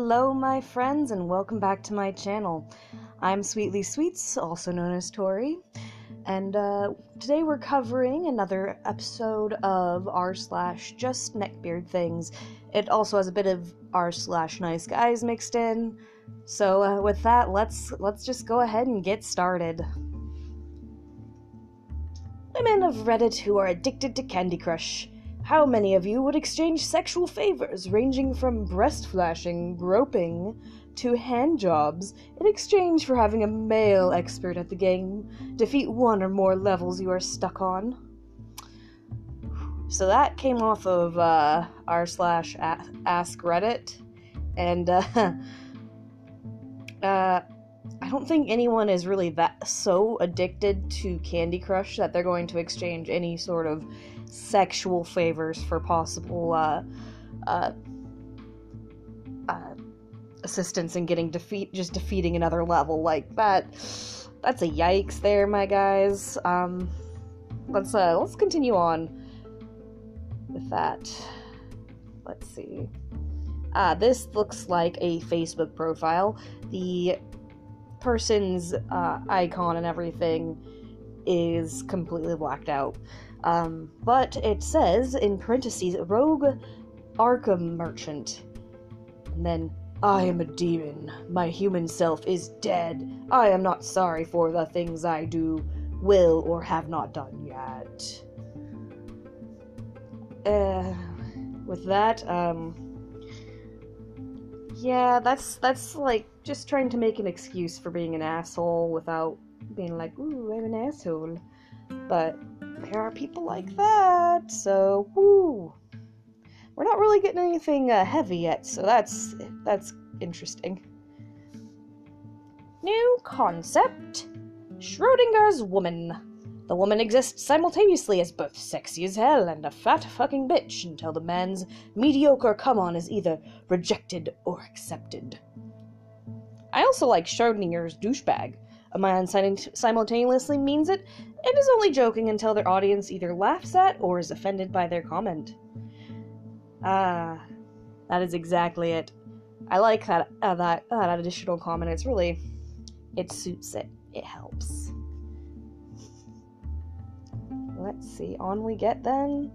Hello, my friends, and welcome back to my channel. I'm Sweetly Sweets, also known as Tori, and uh, today we're covering another episode of r slash just neckbeard things. It also has a bit of r slash nice guys mixed in. So uh, with that, let's let's just go ahead and get started. Women of Reddit who are addicted to Candy Crush. How many of you would exchange sexual favors ranging from breast flashing, groping, to hand jobs in exchange for having a male expert at the game defeat one or more levels you are stuck on? So that came off of uh, r slash ask Reddit, and uh, uh, I don't think anyone is really that so addicted to Candy Crush that they're going to exchange any sort of sexual favors for possible uh, uh, uh, assistance in getting defeat, just defeating another level like that. That's a yikes, there, my guys. Um, let's uh, let's continue on with that. Let's see. Ah, this looks like a Facebook profile. The person's uh, icon and everything is completely blacked out. Um, but it says in parentheses, Rogue Arkham Merchant. And then, I am a demon. My human self is dead. I am not sorry for the things I do, will, or have not done yet. Uh, with that, um, yeah, that's that's like just trying to make an excuse for being an asshole without being like, "Ooh, I'm an asshole." But there are people like that. So, woo. We're not really getting anything uh, heavy yet, so that's that's interesting. New concept: Schrodinger's woman. The woman exists simultaneously as both sexy as hell and a fat fucking bitch until the man's mediocre come on is either rejected or accepted. I also like Schrodinger's douchebag. A man simultaneously means it and is only joking until their audience either laughs at or is offended by their comment. Ah, that is exactly it. I like that uh, that uh, that additional comment. It's really it suits it. It helps. Let's see. On we get then.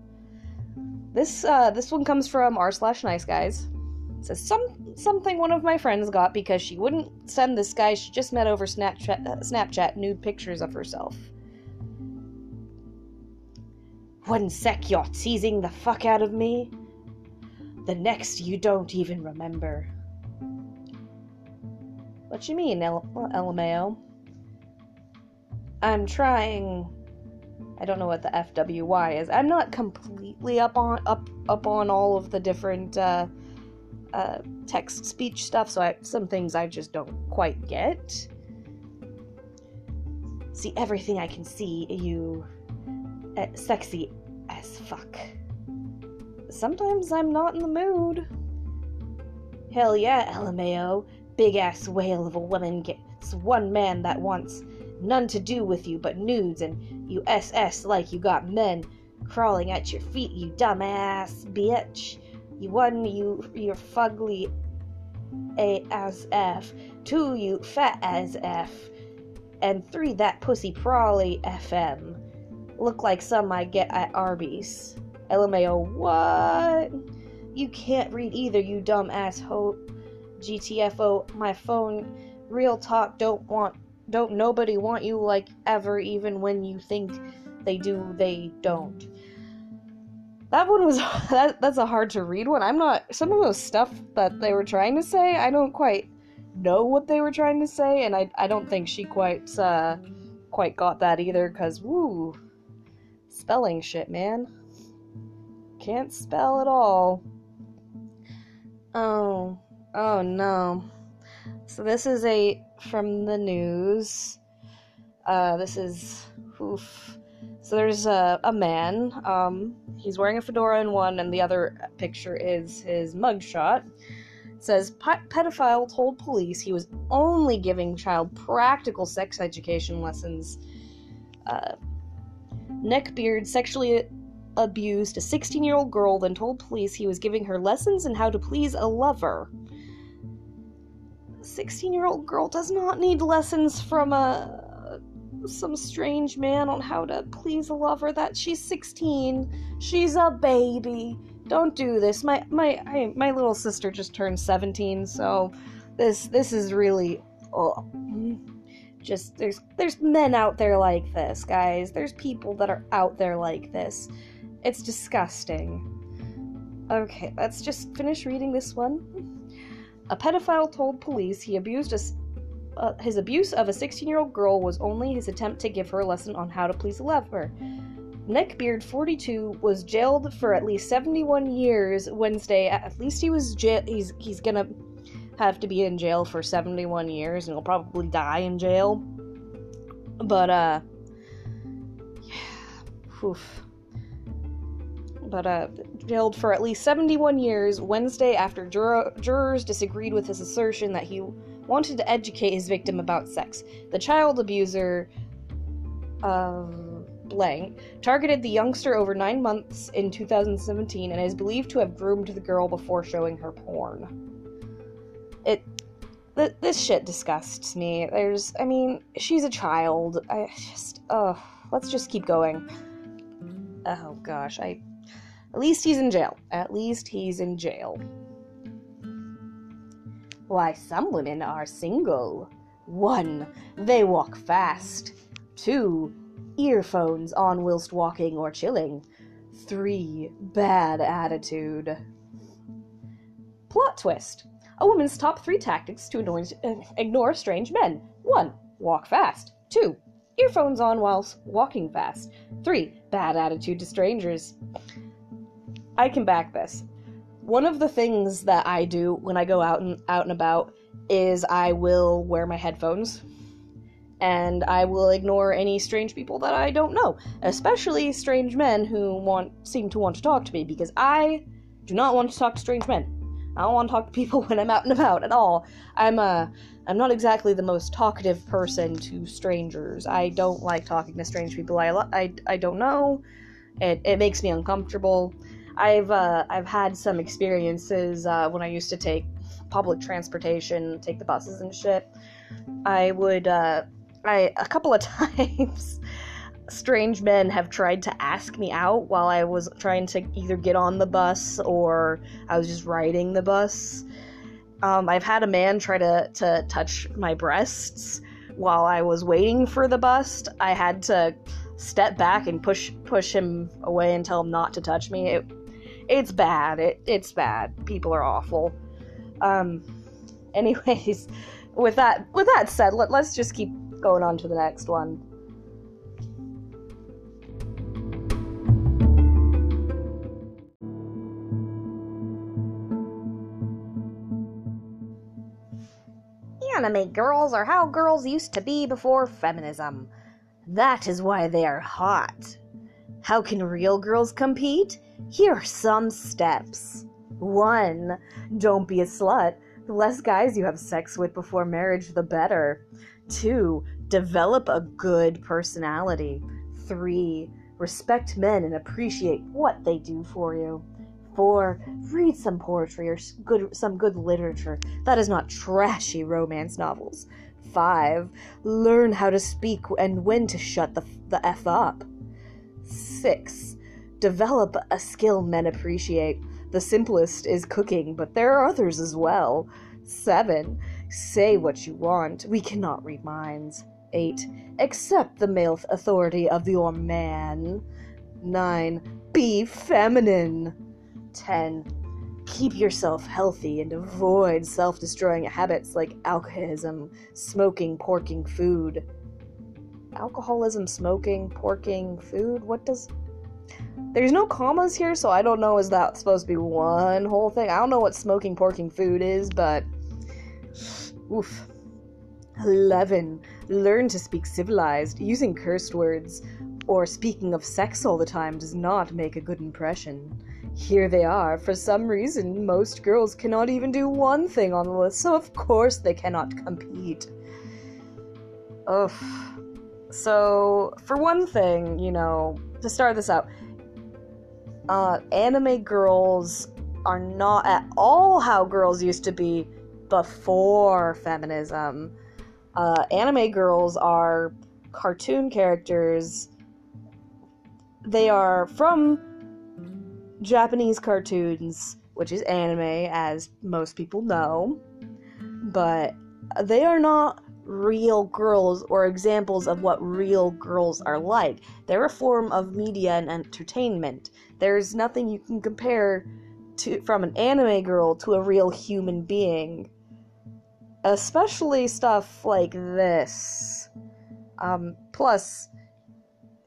This uh this one comes from r slash nice guys. Says some something one of my friends got because she wouldn't send this guy she just met over Snapchat uh, Snapchat nude pictures of herself. One sec, you're teasing the fuck out of me. The next, you don't even remember. What you mean, El- LMAO? I'm trying. I don't know what the FWY is. I'm not completely up on up up on all of the different uh, uh, text speech stuff, so I, some things I just don't quite get. See everything I can see. You uh, sexy as fuck. Sometimes I'm not in the mood. Hell yeah, LMAO. Big ass whale of a woman gets one man that wants none to do with you but nudes, and you SS like you got men crawling at your feet, you dumbass bitch. You one, you you're fugly a as f. Two, you fat as f. And three, that pussy prawly fm. Look like some I get at Arby's. LMAO, what? You can't read either, you dumb asshole. GTFO, my phone. Real talk, don't want, don't nobody want you like ever, even when you think they do, they don't. That one was, that, that's a hard to read one. I'm not, some of those stuff that they were trying to say, I don't quite know what they were trying to say, and I, I don't think she quite, uh, quite got that either, because, woo, spelling shit, man. Can't spell at all. Oh, oh no. So this is a from the news. Uh, this is oof. So there's a, a man. Um, he's wearing a fedora in one, and the other picture is his mugshot. It says pedophile told police he was only giving child practical sex education lessons. Uh, Neckbeard sexually abused a 16 year old girl, then told police he was giving her lessons in how to please a lover. 16 year old girl does not need lessons from a some strange man on how to please a lover that she's 16 she's a baby. Don't do this. My my I, my little sister just turned 17 so this this is really oh, just there's there's men out there like this guys. There's people that are out there like this. It's disgusting. Okay let's just finish reading this one. A pedophile told police he abused a, uh, his abuse of a 16 year old girl was only his attempt to give her a lesson on how to please a lover. Neckbeard, 42, was jailed for at least 71 years Wednesday. At least he was jail. He's he's gonna have to be in jail for 71 years, and he'll probably die in jail. But uh, yeah, oof but uh, jailed for at least 71 years Wednesday after juror- jurors disagreed with his assertion that he wanted to educate his victim about sex. The child abuser, um, blank, targeted the youngster over nine months in 2017 and is believed to have groomed the girl before showing her porn. It. Th- this shit disgusts me. There's. I mean, she's a child. I just. Ugh. Let's just keep going. Oh gosh, I at least he's in jail. At least he's in jail. Why, some women are single. One, they walk fast. Two, earphones on whilst walking or chilling. Three, bad attitude. Plot twist. A woman's top three tactics to annoy, uh, ignore strange men. One, walk fast. Two, earphones on whilst walking fast. Three, bad attitude to strangers. I can back this. One of the things that I do when I go out and out and about is I will wear my headphones and I will ignore any strange people that I don't know, especially strange men who want seem to want to talk to me because I do not want to talk to strange men. I don't want to talk to people when I'm out and about at all. I'm uh I'm not exactly the most talkative person to strangers. I don't like talking to strange people I I, I don't know. It it makes me uncomfortable. I've uh, I've had some experiences uh, when I used to take public transportation, take the buses and shit. I would uh, I a couple of times strange men have tried to ask me out while I was trying to either get on the bus or I was just riding the bus. Um, I've had a man try to, to touch my breasts while I was waiting for the bus. I had to step back and push push him away and tell him not to touch me. It, it's bad. It, it's bad. People are awful. Um, anyways, with that with that said, let, let's just keep going on to the next one. Anime girls are how girls used to be before feminism. That is why they are hot. How can real girls compete? Here are some steps. 1. Don't be a slut. The less guys you have sex with before marriage, the better. 2. Develop a good personality. 3. Respect men and appreciate what they do for you. 4. Read some poetry or good, some good literature that is not trashy romance novels. 5. Learn how to speak and when to shut the, the F up. 6 Develop a skill men appreciate. The simplest is cooking, but there are others as well. 7. Say what you want. We cannot read minds. 8. Accept the male authority of your man. 9. Be feminine. 10. Keep yourself healthy and avoid self destroying habits like alcoholism, smoking, porking food. Alcoholism, smoking, porking, food? What does there's no commas here, so I don't know is that supposed to be one whole thing. I don't know what smoking porking food is, but oof. 11. Learn to speak civilized. Using cursed words or speaking of sex all the time does not make a good impression. Here they are. For some reason, most girls cannot even do one thing on the list, so of course they cannot compete. Ugh. So, for one thing, you know, to start this out, uh, anime girls are not at all how girls used to be before feminism. Uh, anime girls are cartoon characters. They are from Japanese cartoons, which is anime, as most people know. But they are not real girls or examples of what real girls are like. They're a form of media and entertainment. There's nothing you can compare to from an anime girl to a real human being. Especially stuff like this. Um, plus,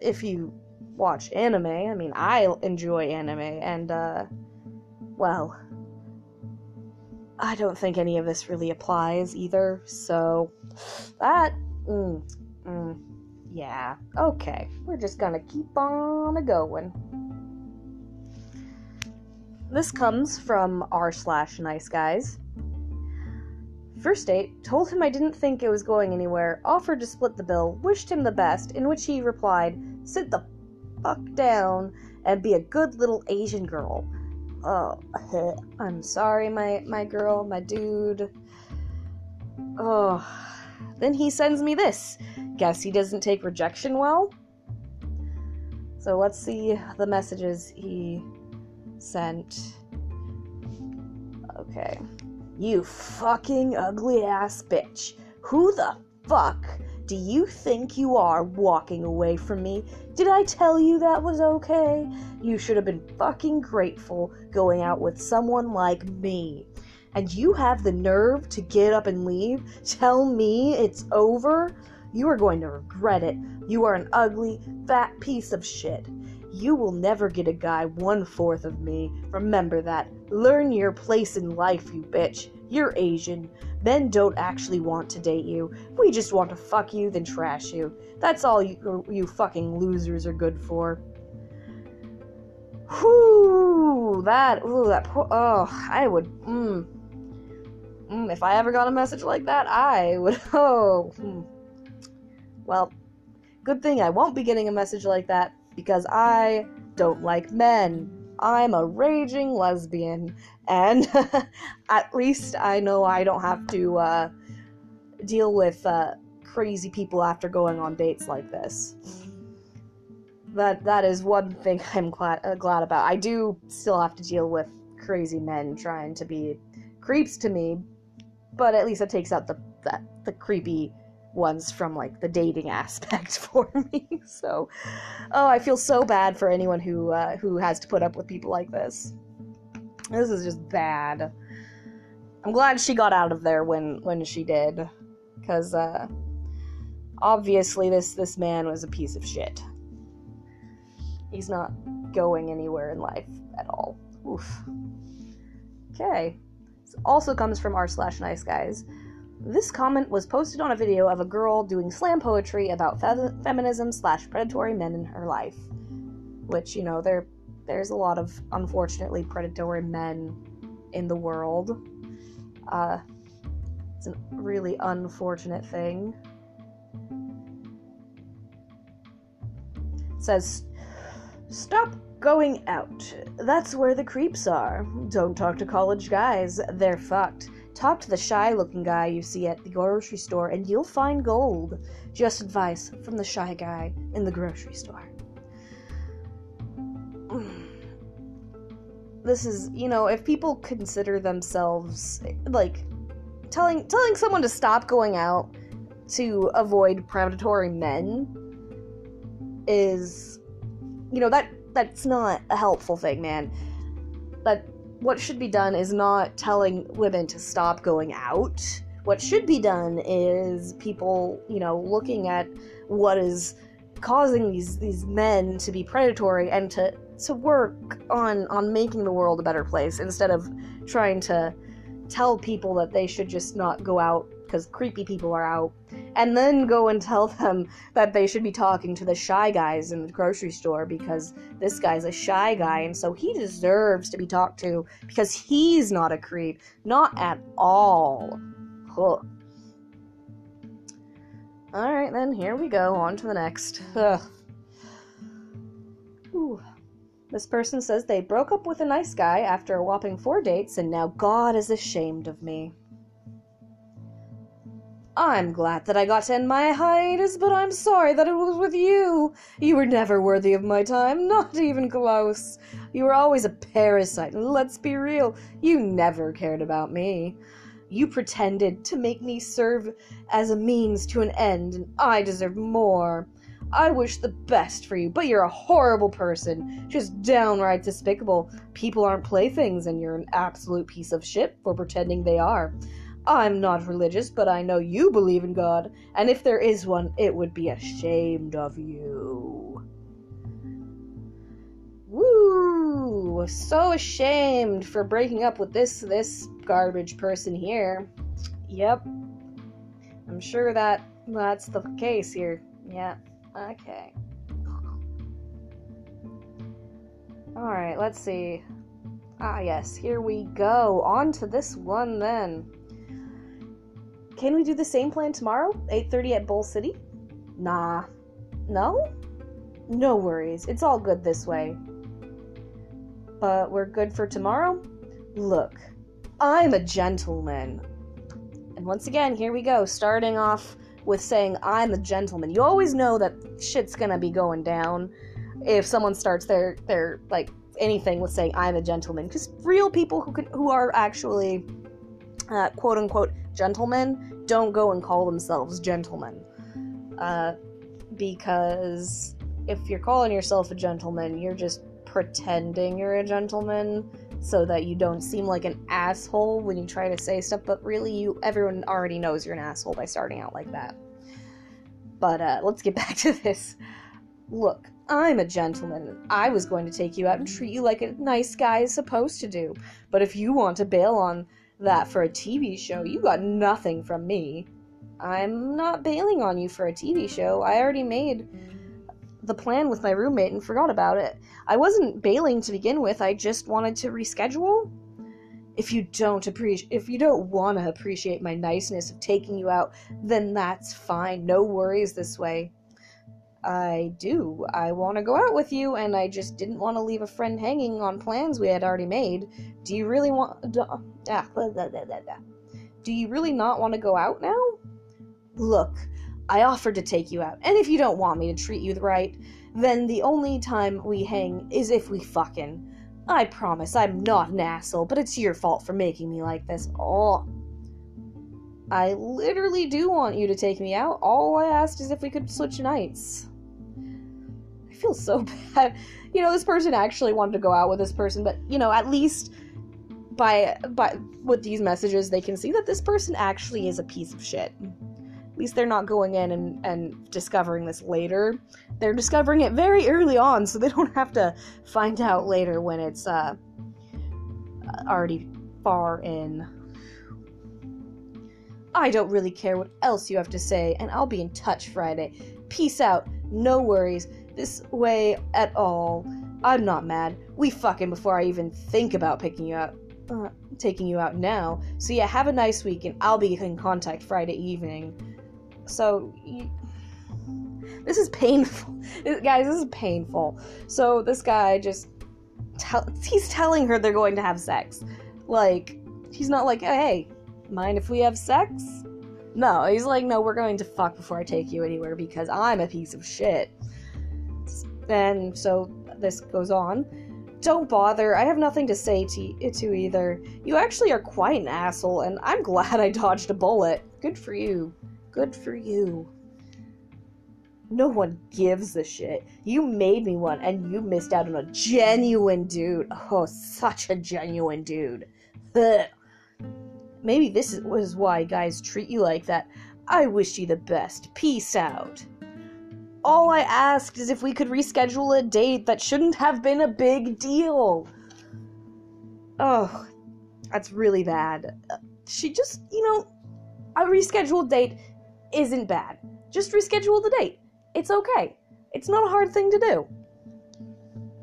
if you watch anime, I mean, I enjoy anime, and, uh, well, I don't think any of this really applies either, so that, mm, mm, yeah, okay, we're just gonna keep on a going. This comes from r slash nice guys. First date, told him I didn't think it was going anywhere, offered to split the bill, wished him the best, in which he replied, Sit the fuck down and be a good little Asian girl. Oh, I'm sorry, my, my girl, my dude. Oh. Then he sends me this. Guess he doesn't take rejection well? So let's see the messages he sent. Okay. You fucking ugly ass bitch. Who the fuck do you think you are walking away from me? Did I tell you that was okay? You should have been fucking grateful going out with someone like me. And you have the nerve to get up and leave? Tell me it's over? You are going to regret it. You are an ugly, fat piece of shit. You will never get a guy one fourth of me. Remember that. Learn your place in life, you bitch. You're Asian. Men don't actually want to date you. We just want to fuck you, then trash you. That's all you, you fucking losers are good for. Whoo! That, ooh, that, oh, I would, mm, mm, if I ever got a message like that, I would, oh, mm. Well, good thing I won't be getting a message like that because I don't like men. I'm a raging lesbian, and at least I know I don't have to uh, deal with uh, crazy people after going on dates like this. That that is one thing I'm glad uh, glad about. I do still have to deal with crazy men trying to be creeps to me, but at least it takes out the that the creepy ones from like the dating aspect for me. So, oh, I feel so bad for anyone who uh, who has to put up with people like this. This is just bad. I'm glad she got out of there when when she did, because uh, obviously this this man was a piece of shit. He's not going anywhere in life at all. Oof. Okay. Also comes from r slash nice guys. This comment was posted on a video of a girl doing slam poetry about fe- feminism slash predatory men in her life. Which, you know, there there's a lot of unfortunately predatory men in the world. Uh, it's a really unfortunate thing. It says, Stop going out. That's where the creeps are. Don't talk to college guys. They're fucked. Talk to the shy looking guy you see at the grocery store and you'll find gold. Just advice from the shy guy in the grocery store. This is, you know, if people consider themselves like telling telling someone to stop going out to avoid predatory men is you know that that's not a helpful thing, man. But what should be done is not telling women to stop going out. What should be done is people, you know, looking at what is causing these these men to be predatory and to to work on on making the world a better place instead of trying to tell people that they should just not go out because creepy people are out, and then go and tell them that they should be talking to the shy guys in the grocery store because this guy's a shy guy and so he deserves to be talked to because he's not a creep. Not at all. Huh. Alright, then, here we go. On to the next. Ugh. Ooh. This person says they broke up with a nice guy after a whopping four dates and now God is ashamed of me. I'm glad that I got to end my hiatus, but I'm sorry that it was with you. You were never worthy of my time, not even close. You were always a parasite, and let's be real, you never cared about me. You pretended to make me serve as a means to an end, and I deserve more. I wish the best for you, but you're a horrible person. Just downright despicable. People aren't playthings, and you're an absolute piece of shit for pretending they are. I'm not religious, but I know you believe in God, and if there is one, it would be ashamed of you. Woo! So ashamed for breaking up with this this garbage person here. Yep. I'm sure that that's the case here. Yeah. Okay. Alright, let's see. Ah, yes, here we go. On to this one then. Can we do the same plan tomorrow? 8.30 at Bull City? Nah. No? No worries. It's all good this way. But we're good for tomorrow? Look, I'm a gentleman. And once again, here we go, starting off with saying I'm a gentleman. You always know that shit's gonna be going down if someone starts their their like anything with saying I'm a gentleman because real people who can who are actually uh, quote unquote gentlemen don't go and call themselves gentlemen. Uh, because if you're calling yourself a gentleman you're just pretending you're a gentleman so that you don't seem like an asshole when you try to say stuff but really you everyone already knows you're an asshole by starting out like that. But uh, let's get back to this. Look i'm a gentleman. I was going to take you out and treat you like a nice guy is supposed to do. But if you want to bail on that for a tv show you got nothing from me i'm not bailing on you for a tv show i already made the plan with my roommate and forgot about it. I wasn't bailing to begin with. I just wanted to reschedule. If you don't appreciate if you don't want to appreciate my niceness of taking you out, then that's fine. No worries this way. I do. I want to go out with you and I just didn't want to leave a friend hanging on plans we had already made. Do you really want do, ah, blah, blah, blah, Do you really not want to go out now? Look, I offered to take you out, and if you don't want me to treat you right, then the only time we hang is if we fucking. I promise I'm not an asshole, but it's your fault for making me like this. Oh. I literally do want you to take me out. All I asked is if we could switch nights. Feel so bad. You know, this person actually wanted to go out with this person, but you know, at least by by with these messages they can see that this person actually is a piece of shit at least they're not going in and, and discovering this later. They're discovering it very early on, so they don't have to find out later when it's uh, already far in. I don't really care what else you have to say, and I'll be in touch Friday. Peace out. No worries. This way at all. I'm not mad. We fucking before I even think about picking you up. Uh, taking you out now. So yeah, have a nice week, and I'll be in contact Friday evening. So, this is painful. Guys, this is painful. So, this guy just. Tell, he's telling her they're going to have sex. Like, he's not like, hey, mind if we have sex? No, he's like, no, we're going to fuck before I take you anywhere because I'm a piece of shit. And so this goes on. Don't bother, I have nothing to say to, to either. You actually are quite an asshole, and I'm glad I dodged a bullet. Good for you. Good for you. No one gives a shit. You made me one, and you missed out on a genuine dude. Oh, such a genuine dude. Ugh. Maybe this was why guys treat you like that. I wish you the best. Peace out. All I asked is if we could reschedule a date that shouldn't have been a big deal. Oh, that's really bad. She just, you know, a rescheduled date isn't bad. Just reschedule the date. It's okay. It's not a hard thing to do.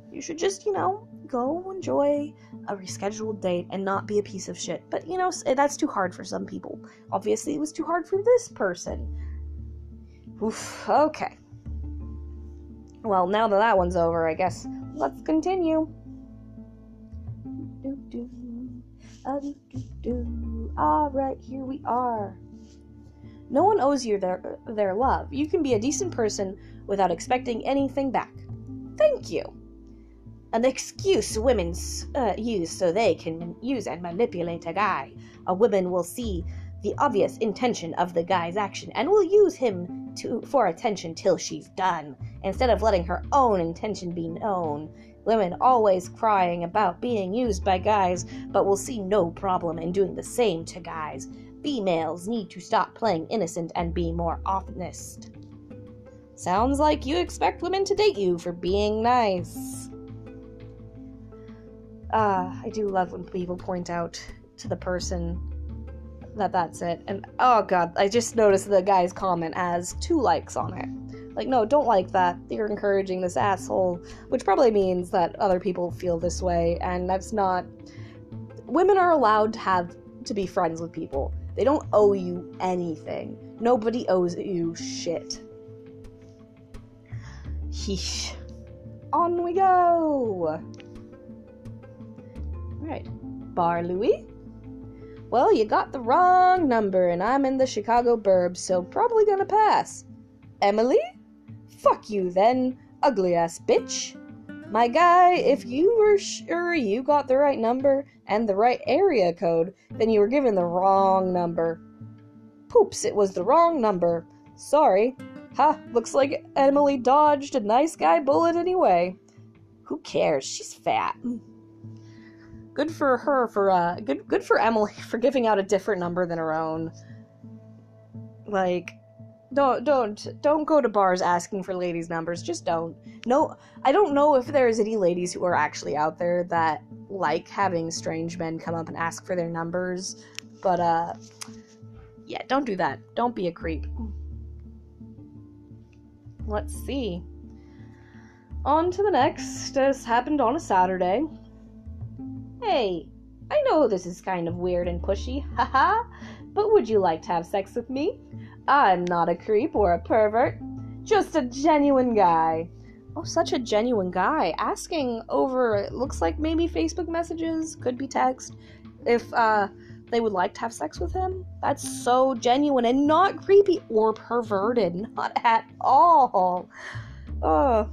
You should just, you know, go enjoy a rescheduled date and not be a piece of shit. But, you know, that's too hard for some people. Obviously, it was too hard for this person. Oof, okay. Well, now that that one's over, I guess let's continue. Alright, here we are. No one owes you their their love. You can be a decent person without expecting anything back. Thank you. An excuse women uh, use so they can use and manipulate a guy. A woman will see the obvious intention of the guy's action and will use him to for attention till she's done, instead of letting her own intention be known. Women always crying about being used by guys, but will see no problem in doing the same to guys. Females need to stop playing innocent and be more honest. Sounds like you expect women to date you for being nice. Ah, uh, I do love when people point out to the person that that's it. And oh god, I just noticed the guy's comment has two likes on it. Like, no, don't like that. You're encouraging this asshole, which probably means that other people feel this way, and that's not. Women are allowed to have to be friends with people. They don't owe you anything. Nobody owes you shit. Heesh. On we go! Alright. Bar Louie? Well, you got the wrong number, and I'm in the Chicago burbs, so probably gonna pass. Emily? Fuck you then, ugly ass bitch. My guy, if you were sure you got the right number and the right area code, then you were given the wrong number. Poops, it was the wrong number. Sorry. Ha, looks like Emily dodged a nice guy bullet anyway. Who cares? She's fat good for her for uh good good for Emily for giving out a different number than her own. Like don't don't don't go to bars asking for ladies numbers. Just don't. No i don't know if there's any ladies who are actually out there that like having strange men come up and ask for their numbers but uh yeah don't do that. Don't be a creep. Let's see. On to the next. This happened on a saturday Hey, I know this is kind of weird and pushy, haha, but would you like to have sex with me? I'm not a creep or a pervert, just a genuine guy. Oh, such a genuine guy. Asking over, it looks like maybe Facebook messages, could be text, if uh, they would like to have sex with him. That's so genuine and not creepy or perverted. Not at all. Oh,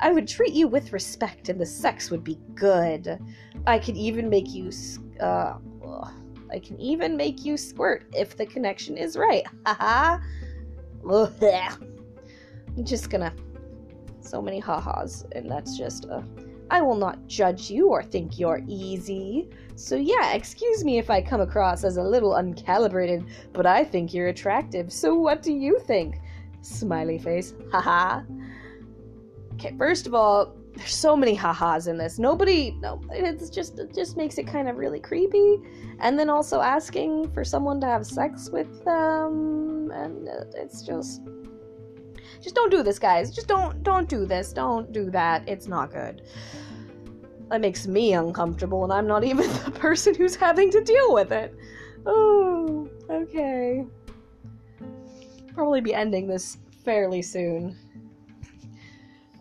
I would treat you with respect and the sex would be good. I could even make you, uh, I can even make you squirt if the connection is right. Haha. I'm just gonna. So many ha-has, and that's just uh. I will not judge you or think you're easy. So yeah, excuse me if I come across as a little uncalibrated, but I think you're attractive. So what do you think? Smiley face. Haha. Okay, first of all, there's so many ha-has in this. Nobody, no, it's just it just makes it kind of really creepy. And then also asking for someone to have sex with them, and it's just, just don't do this, guys. Just don't, don't do this. Don't do that. It's not good. That makes me uncomfortable, and I'm not even the person who's having to deal with it. Oh, okay. Probably be ending this fairly soon.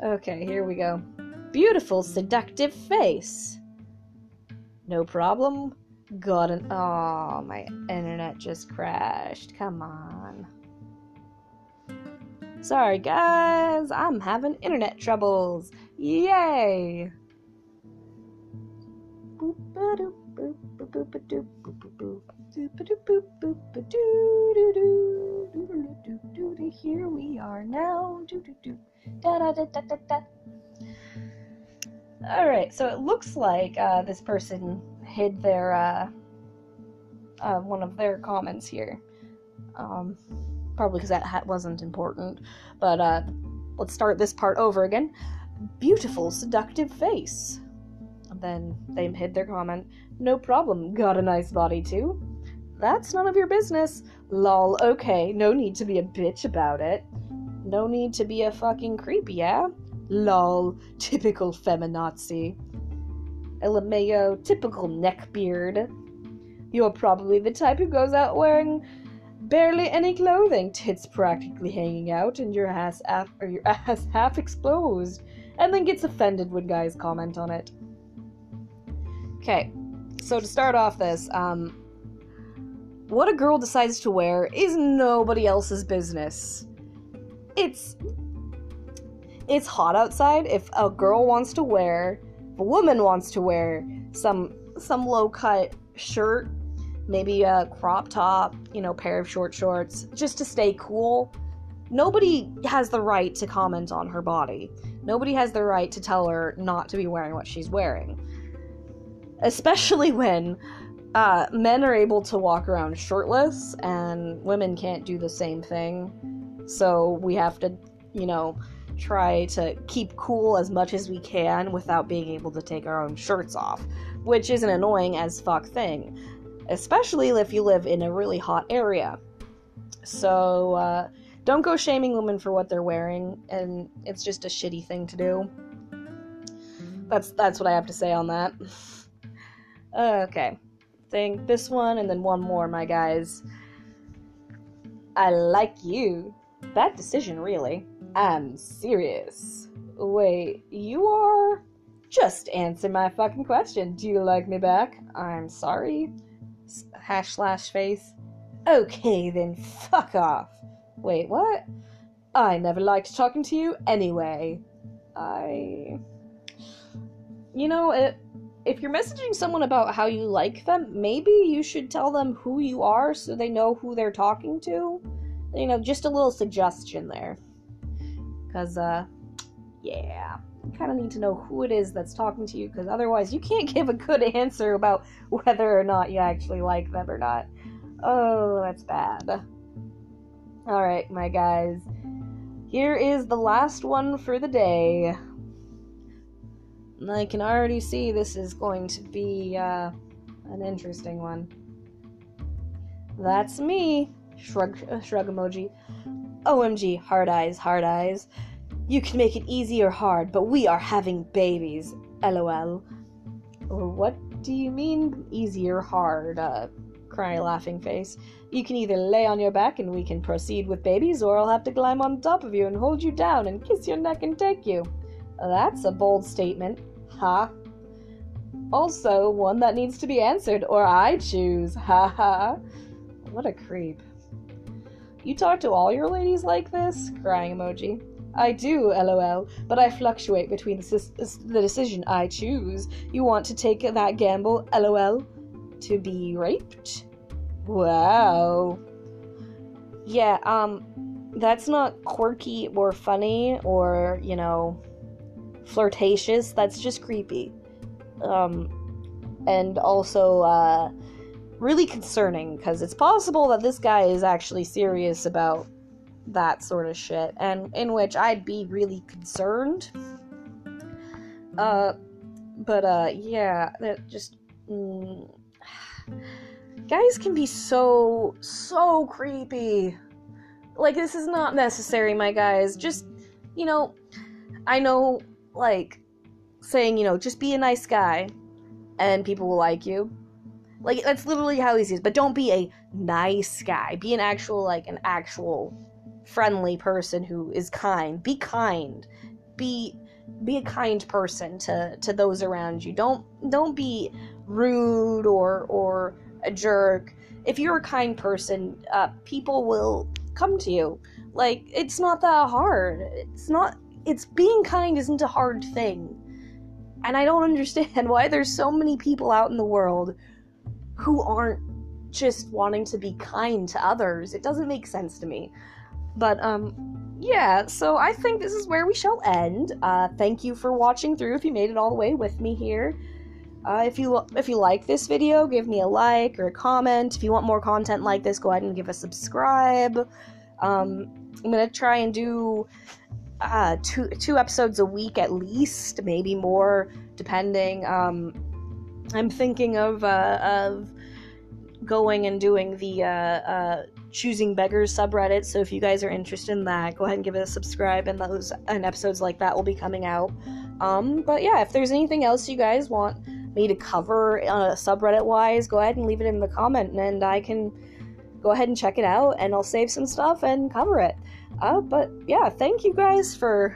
Okay, here we go. Beautiful, seductive face. No problem. Got an. Oh, my internet just crashed. Come on. Sorry, guys. I'm having internet troubles. Yay! Here we are now. Da da da da da da. Alright, so it looks like uh, this person hid their, uh, uh, one of their comments here. Um, probably because that hat wasn't important. But uh, let's start this part over again. Beautiful, seductive face. And then they hid their comment. No problem, got a nice body too. That's none of your business. Lol, okay, no need to be a bitch about it. No need to be a fucking creep, yeah? Lol, typical feminazi. LMAO, typical neckbeard. You're probably the type who goes out wearing barely any clothing, tits practically hanging out, and your ass, af- or your ass half exposed, and then gets offended when guys comment on it. Okay, so to start off this, um, what a girl decides to wear is nobody else's business. It's it's hot outside. If a girl wants to wear, if a woman wants to wear some some low cut shirt, maybe a crop top, you know, pair of short shorts, just to stay cool. Nobody has the right to comment on her body. Nobody has the right to tell her not to be wearing what she's wearing. Especially when uh, men are able to walk around shirtless and women can't do the same thing. So we have to, you know, try to keep cool as much as we can without being able to take our own shirts off, which is an annoying as fuck thing, especially if you live in a really hot area. So, uh, don't go shaming women for what they're wearing, and it's just a shitty thing to do. That's that's what I have to say on that. okay think this one and then one more, my guys. I like you. Bad decision, really. I'm serious. Wait, you are? Just answer my fucking question. Do you like me back? I'm sorry. Hash slash face. Okay, then fuck off. Wait, what? I never liked talking to you anyway. I. You know, it if you're messaging someone about how you like them, maybe you should tell them who you are so they know who they're talking to. You know, just a little suggestion there. Because, uh, yeah, you kind of need to know who it is that's talking to you, because otherwise you can't give a good answer about whether or not you actually like them or not. Oh, that's bad. Alright, my guys. Here is the last one for the day. And I can already see this is going to be uh, an interesting one. That's me. Shrug, uh, shrug emoji. OMG, hard eyes, hard eyes. You can make it easy or hard, but we are having babies. LOL. What do you mean, easy or hard? Uh, cry laughing face. You can either lay on your back and we can proceed with babies, or I'll have to climb on top of you and hold you down and kiss your neck and take you. That's a bold statement. Ha. Also, one that needs to be answered, or I choose. Ha ha. What a creep. You talk to all your ladies like this? Crying emoji. I do, lol, but I fluctuate between the, the decision I choose. You want to take that gamble, lol? To be raped? Wow. Yeah, um, that's not quirky or funny or, you know, flirtatious. That's just creepy. Um, and also uh, really concerning because it's possible that this guy is actually serious about that sort of shit, and in which I'd be really concerned. Uh, but uh, yeah, that just mm, guys can be so so creepy. Like this is not necessary, my guys. Just you know, I know like saying, you know, just be a nice guy and people will like you. Like that's literally how it is. But don't be a nice guy. Be an actual like an actual friendly person who is kind. Be kind. Be be a kind person to to those around you. Don't don't be rude or or a jerk. If you're a kind person, uh, people will come to you. Like it's not that hard. It's not it's being kind isn't a hard thing. And I don't understand why there's so many people out in the world who aren't just wanting to be kind to others. It doesn't make sense to me. But um yeah, so I think this is where we shall end. Uh thank you for watching through if you made it all the way with me here. Uh, if you if you like this video, give me a like or a comment. If you want more content like this, go ahead and give a subscribe. Um, I'm gonna try and do uh, two two episodes a week at least, maybe more, depending. Um, I'm thinking of uh, of going and doing the uh, uh, choosing beggars subreddit. So if you guys are interested in that, go ahead and give it a subscribe, and those and episodes like that will be coming out. Um, but yeah, if there's anything else you guys want me to cover uh, subreddit wise, go ahead and leave it in the comment, and I can go ahead and check it out, and I'll save some stuff and cover it. Uh, but yeah, thank you guys for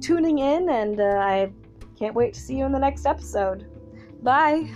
tuning in, and uh, I can't wait to see you in the next episode. Bye.